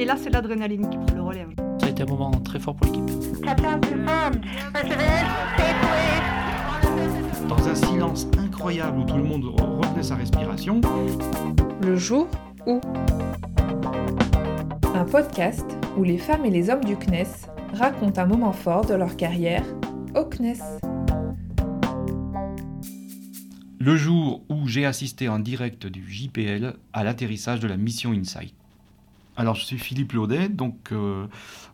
Et là, c'est l'adrénaline qui prend le relais. hein. Ça a été un moment très fort pour l'équipe. Dans un silence incroyable où tout le monde retenait sa respiration, Le jour où. Un podcast où les femmes et les hommes du CNES racontent un moment fort de leur carrière au CNES. le jour où j'ai assisté en direct du JPL à l'atterrissage de la mission Insight. Alors je suis Philippe Laudet, donc euh,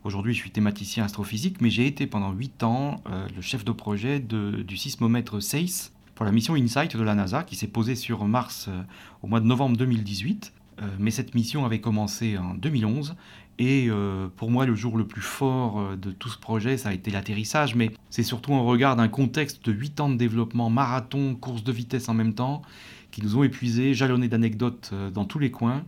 aujourd'hui je suis thématicien astrophysique, mais j'ai été pendant 8 ans euh, le chef de projet du sismomètre SACE pour la mission Insight de la NASA qui s'est posée sur Mars euh, au mois de novembre 2018. Euh, mais cette mission avait commencé en 2011 et pour moi le jour le plus fort de tout ce projet ça a été l'atterrissage, mais c'est surtout en regard d'un contexte de 8 ans de développement, marathon, course de vitesse en même temps, qui nous ont épuisés, jalonnés d'anecdotes euh, dans tous les coins.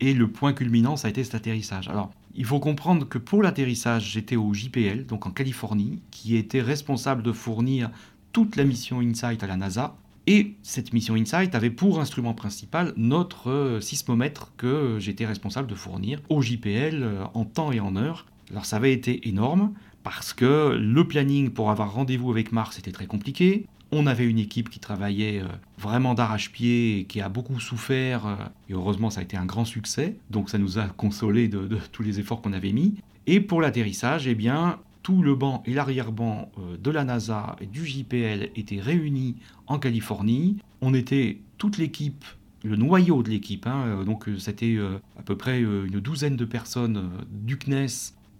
Et le point culminant, ça a été cet atterrissage. Alors, il faut comprendre que pour l'atterrissage, j'étais au JPL, donc en Californie, qui était responsable de fournir toute la mission InSight à la NASA. Et cette mission InSight avait pour instrument principal notre euh, sismomètre que j'étais responsable de fournir au JPL euh, en temps et en heure. Alors ça avait été énorme parce que le planning pour avoir rendez-vous avec Mars était très compliqué. On avait une équipe qui travaillait euh, vraiment d'arrache-pied et qui a beaucoup souffert. euh, Et heureusement, ça a été un grand succès. Donc ça nous a consolés de, tous les efforts qu'on avait mis. Et pour l'atterrissage, eh bien, tout le banc et l'arrière-banc euh, de la NASA et du JPL étaient réunis en Californie. On était toute l'équipe, le noyau de l'équipe. hein, donc c'était à peu près une douzaine de personnes du CNES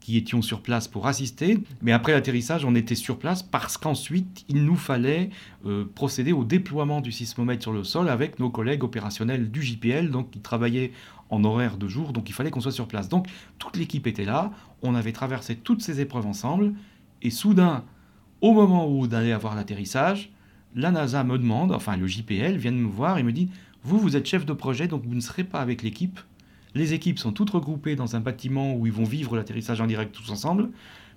qui étions sur place pour assister. Mais après l'atterrissage, on était sur place parce qu'ensuite, il nous fallait euh, procéder au déploiement du sismomètre sur le sol avec nos collègues opérationnels du JPL, donc qui travaillaient en horaire de jour, donc il fallait qu'on soit sur place. Donc toute l'équipe était là, on avait traversé toutes ces épreuves ensemble, et soudain, au moment où allait avoir l'atterrissage, la NASA me demande, enfin le JPL vient de me voir et me dit, vous, vous êtes chef de projet, donc vous ne serez pas avec l'équipe. Les équipes sont toutes regroupées dans un bâtiment où ils vont vivre l'atterrissage en direct tous ensemble.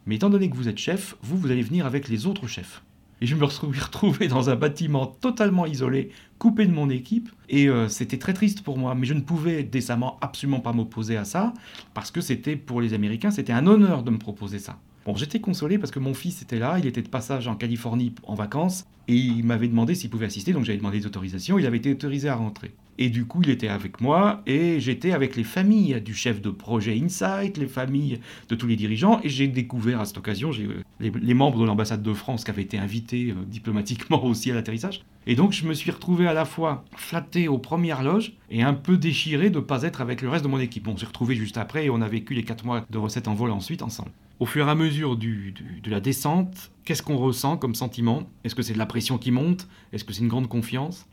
Mais étant donné que vous êtes chef, vous, vous allez venir avec les autres chefs. Et je me suis retrouvé dans un bâtiment totalement isolé, coupé de mon équipe. Et euh, c'était très triste pour moi. Mais je ne pouvais décemment absolument pas m'opposer à ça, parce que c'était pour les Américains, c'était un honneur de me proposer ça. Bon, j'étais consolé parce que mon fils était là, il était de passage en Californie en vacances, et il m'avait demandé s'il pouvait assister, donc j'avais demandé des autorisations, il avait été autorisé à rentrer. Et du coup, il était avec moi, et j'étais avec les familles du chef de projet Insight, les familles de tous les dirigeants, et j'ai découvert à cette occasion j'ai, euh, les, membres de l'ambassade de France qui avaient été invités euh, diplomatiquement aussi à l'atterrissage. Et donc, je me suis retrouvé à la fois flatté aux premières loges et un peu déchiré de ne pas être avec le reste de mon équipe. On s'est retrouvé juste après et on a vécu les 4 mois de recettes en vol ensuite ensemble. Au fur et à mesure du- de la descente, qu'est-ce qu'on ressent comme sentiment? Est-ce que c'est de la pression qui monte? Est-ce que c'est une grande confiance?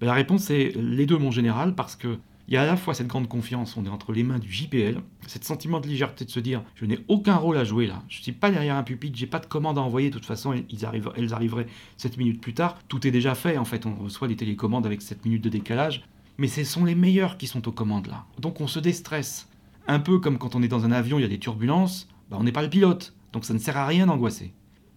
Ben, La réponse est les deux, mon général, parce que il y a à la fois cette grande confiance, on est entre les mains du JPL, cet sentiment de légèreté de se dire je n'ai aucun rôle à jouer là, je ne suis pas derrière un pupitre, j'ai pas de commande à envoyer, de toute façon ils elles arriveraient 7 minutes plus tard, tout est déjà fait en fait, on reçoit les télécommandes avec 7 minutes de décalage, mais ce sont les meilleurs qui sont aux commandes là, donc on se déstresse. Un peu comme quand on est dans un avion, il y a des turbulences, ben, on n'est pas le pilote, donc ça ne sert à rien d'angoisser.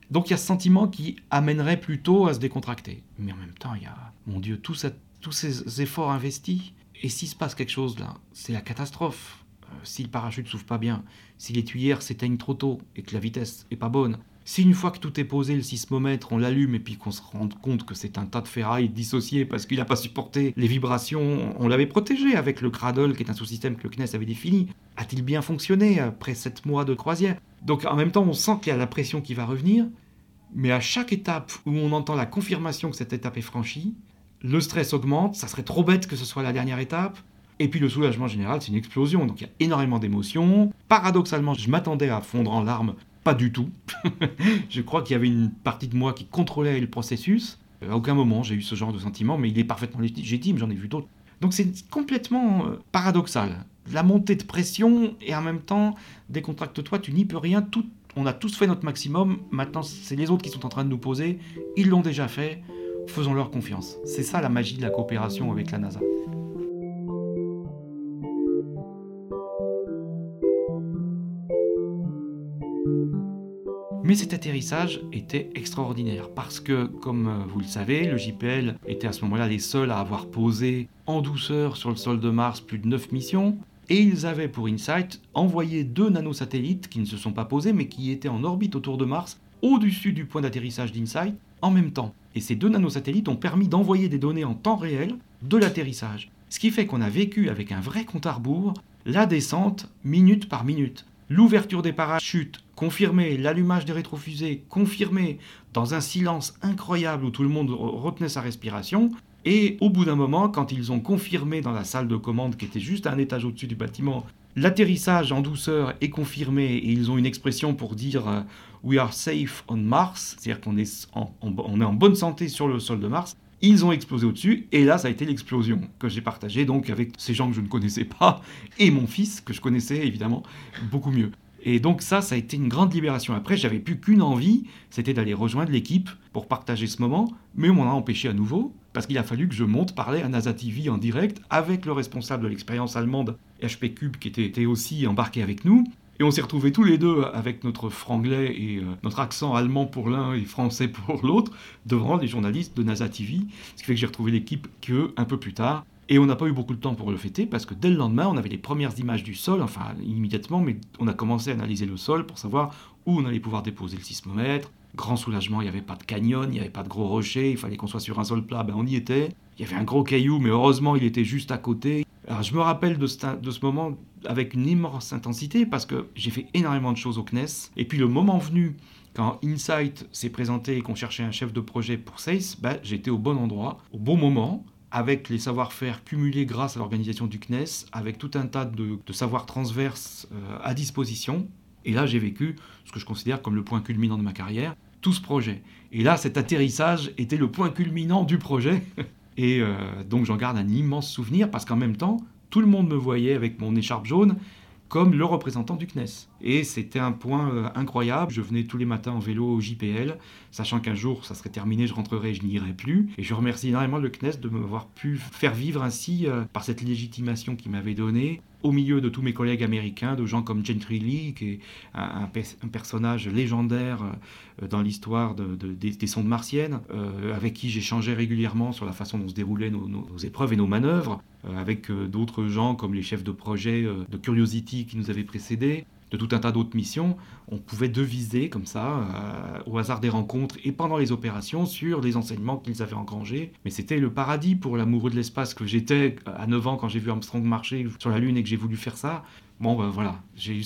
Donc il y a ce sentiment qui amènerait plutôt à se décontracter. Mais en même temps, il y a, mon Dieu, tous ces efforts investis. Et s'il se passe quelque chose là, c'est la catastrophe. Euh, si le parachute s'ouvre pas bien, si les tuyères s'éteignent trop tôt et que la vitesse est pas bonne, si une fois que tout est posé, le sismomètre, on l'allume et puis qu'on se rend compte que c'est un tas de ferraille dissocié parce qu'il n'a pas supporté les vibrations, on l'avait protégé avec le Cradle qui est un sous-système que le CNES avait défini. A-t-il bien fonctionné après 7 mois de croisière? Donc en même temps, on sent qu'il y a la pression qui va revenir, mais à chaque étape où on entend la confirmation que cette étape est franchie, le stress augmente, ça serait trop bête que ce soit la dernière étape. Et puis le soulagement général, c'est une explosion, donc il y a énormément d'émotions. Paradoxalement, je m'attendais à fondre en larmes, pas du tout. je crois qu'il y avait une partie de moi qui contrôlait le processus. À aucun moment j'ai eu ce genre de sentiment, mais il est parfaitement légitime, j'en ai vu d'autres. Donc c'est complètement euh, paradoxal. La montée de pression et en même temps, décontracte-toi, tu n'y peux rien, tout, on a tous fait notre maximum, maintenant c'est les autres qui sont en train de nous poser, ils l'ont déjà fait, faisons-leur confiance. C'est ça la magie de la coopération avec la NASA. Mais cet atterrissage était extraordinaire parce que, comme euh, vous le savez, le JPL était à ce moment-là les seuls à avoir posé en douceur sur le sol de Mars plus de 9 missions. Et ils avaient pour Insight envoyé deux nanosatellites qui ne se sont pas posés mais qui étaient en orbite autour de Mars, au-dessus du point d'atterrissage d'Insight, en même temps. Et ces deux nanosatellites ont permis d'envoyer des données en temps réel de l'atterrissage. Ce qui fait qu'on a vécu avec un vrai compte à rebours la descente minute par minute. L'ouverture des parachutes confirmée, l'allumage des rétrofusées confirmé, dans un silence incroyable où tout le monde retenait sa respiration. Et au bout d'un moment, quand ils ont confirmé dans la salle de commande qui était juste un étage au-dessus du bâtiment, l'atterrissage en douceur est confirmé et ils ont une expression pour dire euh, We are safe on Mars, c'est-à-dire qu'on est, on est en bonne santé sur le sol de Mars. Ils ont explosé au-dessus, et là, ça a été l'explosion que j'ai partagée donc avec ces gens que je ne connaissais pas, et mon fils, que je connaissais évidemment beaucoup mieux. Et donc ça, ça a été une grande libération. Après, j'avais plus qu'une envie, c'était d'aller rejoindre l'équipe pour partager ce moment, mais on m'en a empêché à nouveau, parce qu'il a fallu que je monte parler à NASA TV en direct avec le responsable de l'expérience allemande HP Cube qui était aussi embarqué avec nous. Et on s'est retrouvés tous les deux avec notre franglais et euh, notre accent allemand pour l'un et français pour l'autre devant les journalistes de NASA TV. Ce qui fait que j'ai retrouvé l'équipe que un peu plus tard. Et on n'a pas eu beaucoup de temps pour le fêter parce que dès le lendemain, on avait les premières images du sol, enfin immédiatement, mais on a commencé à analyser le sol pour savoir où on allait pouvoir déposer le sismomètre. Grand soulagement, il n'y avait pas de canyon, il n'y avait pas de gros rochers, il fallait qu'on soit sur un sol plat, ben on y était. Il y avait un gros caillou, mais heureusement il était juste à côté. Alors je me rappelle de ce, moment avec une immense intensité parce que j'ai fait énormément de choses au CNES. Et puis le moment venu, quand Insight s'est présenté et qu'on cherchait un chef de projet pour SACE, ben, j'étais au bon endroit, au bon moment, avec les savoir-faire cumulés grâce à l'organisation du CNES, avec tout un tas de, savoirs transverses euh, à disposition. Et là, j'ai vécu ce que je considère comme le point culminant de ma carrière, tout ce projet. Et là, cet atterrissage était le point culminant du projet. Et euh, donc j'en garde un immense souvenir parce qu'en même temps, tout le monde me voyait avec mon écharpe jaune comme le représentant du CNES. Et c'était un point euh, incroyable. Je venais tous les matins en vélo au JPL, sachant qu'un jour ça serait terminé, je rentrerai, je n'irai plus. Et je remercie énormément le CNES de m'avoir pu faire vivre ainsi, euh, par cette légitimation qu'il m'avait donnée, au milieu de tous mes collègues américains, de gens comme Gentry Lee, qui est un, personnage légendaire euh, dans l'histoire des, sondes martiennes, euh, avec qui j'échangeais régulièrement sur la façon dont se déroulaient nos, épreuves et nos manœuvres, euh, avec d'autres gens comme les chefs de projet de Curiosity qui nous avaient précédés, de tout un tas d'autres missions, on pouvait deviser comme ça, euh, au hasard des rencontres et pendant les opérations, sur les enseignements qu'ils avaient engrangés. Mais c'était le paradis pour l'amoureux de l'espace que j'étais à 9 ans quand j'ai vu Armstrong marcher sur la Lune et que j'ai voulu faire ça. Bon, ben voilà, j'ai eu,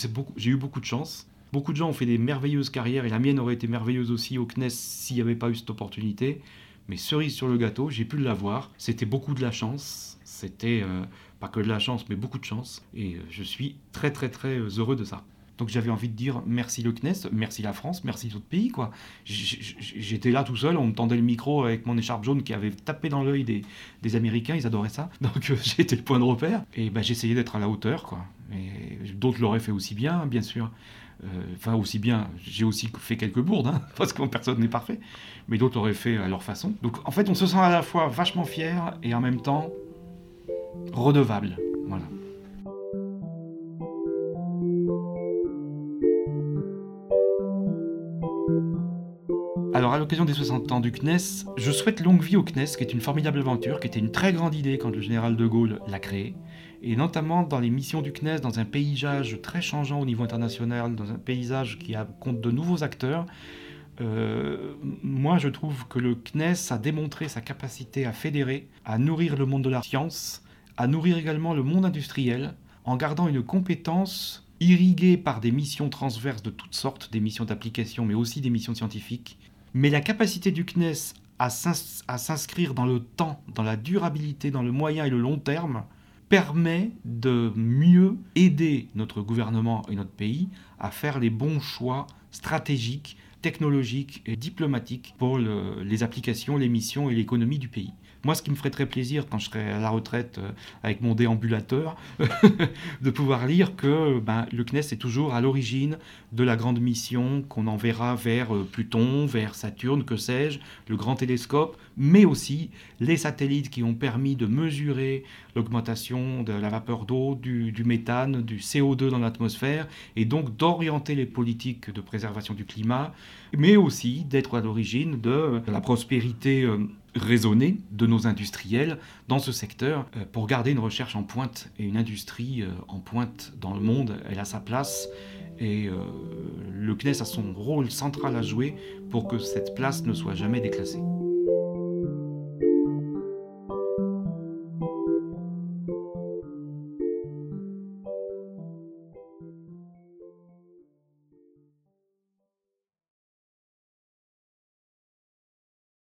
beaucoup, de chance. Beaucoup de gens ont fait des merveilleuses carrières et la mienne aurait été merveilleuse aussi au CNES s'il n'y avait pas eu cette opportunité. Mais cerise sur le gâteau, j'ai pu l'avoir. C'était beaucoup de la chance. C'était euh, pas que de la chance, mais beaucoup de chance. Et euh, je suis très très très heureux de ça. Donc j'avais envie de dire merci le CNES, merci la France, merci d'autres pays. quoi. J'étais là tout seul, on me tendait le micro avec mon écharpe jaune qui avait tapé dans l'œil des, Américains, ils adoraient ça. Donc euh, été le point de repère et bah, j'essayais d'être à la hauteur. quoi. d'autres l'auraient fait aussi bien, bien sûr. Euh, enfin, aussi bien, j'ai aussi fait quelques bourdes, hein, parce que personne n'est parfait, mais d'autres l'auraient fait à leur façon. Donc en fait, on se sent à la fois vachement fier et en même temps redevable. Voilà. Alors, à l'occasion des 60 ans du CNES, je souhaite longue vie au CNES, qui est une formidable aventure, qui était une très grande idée quand le général de Gaulle l'a créé, et notamment dans les missions du CNES, dans un paysage très changeant au niveau international, dans un paysage qui compte de nouveaux acteurs. Euh, moi, je trouve que le CNES a démontré sa capacité à fédérer, à nourrir le monde de la science, à nourrir également le monde industriel, en gardant une compétence irriguée par des missions transverses de toutes sortes, des missions d'application, mais aussi des missions scientifiques, mais la capacité du CNES à s'inscrire dans le temps, dans la durabilité, dans le moyen et le long terme, permet de mieux aider notre gouvernement et notre pays à faire les bons choix stratégiques, technologiques et diplomatiques pour les applications, les missions et l'économie du pays. Moi, ce qui me ferait très plaisir quand je serai à la retraite euh, avec mon déambulateur, de pouvoir lire que ben, le CNES est toujours à l'origine de la grande mission qu'on enverra vers euh, Pluton, vers Saturne, que sais-je, le grand télescope, mais aussi les satellites qui ont permis de mesurer l'augmentation de la vapeur d'eau, du, méthane, du CO2 dans l'atmosphère, et donc d'orienter les politiques de préservation du climat, mais aussi d'être à l'origine de la prospérité. Euh, raisonnée de nos industriels dans ce secteur euh, pour garder une recherche en pointe et une industrie euh, en pointe dans le monde. Elle a sa place et le CNES a son rôle central à jouer pour que cette place ne soit jamais déclassée.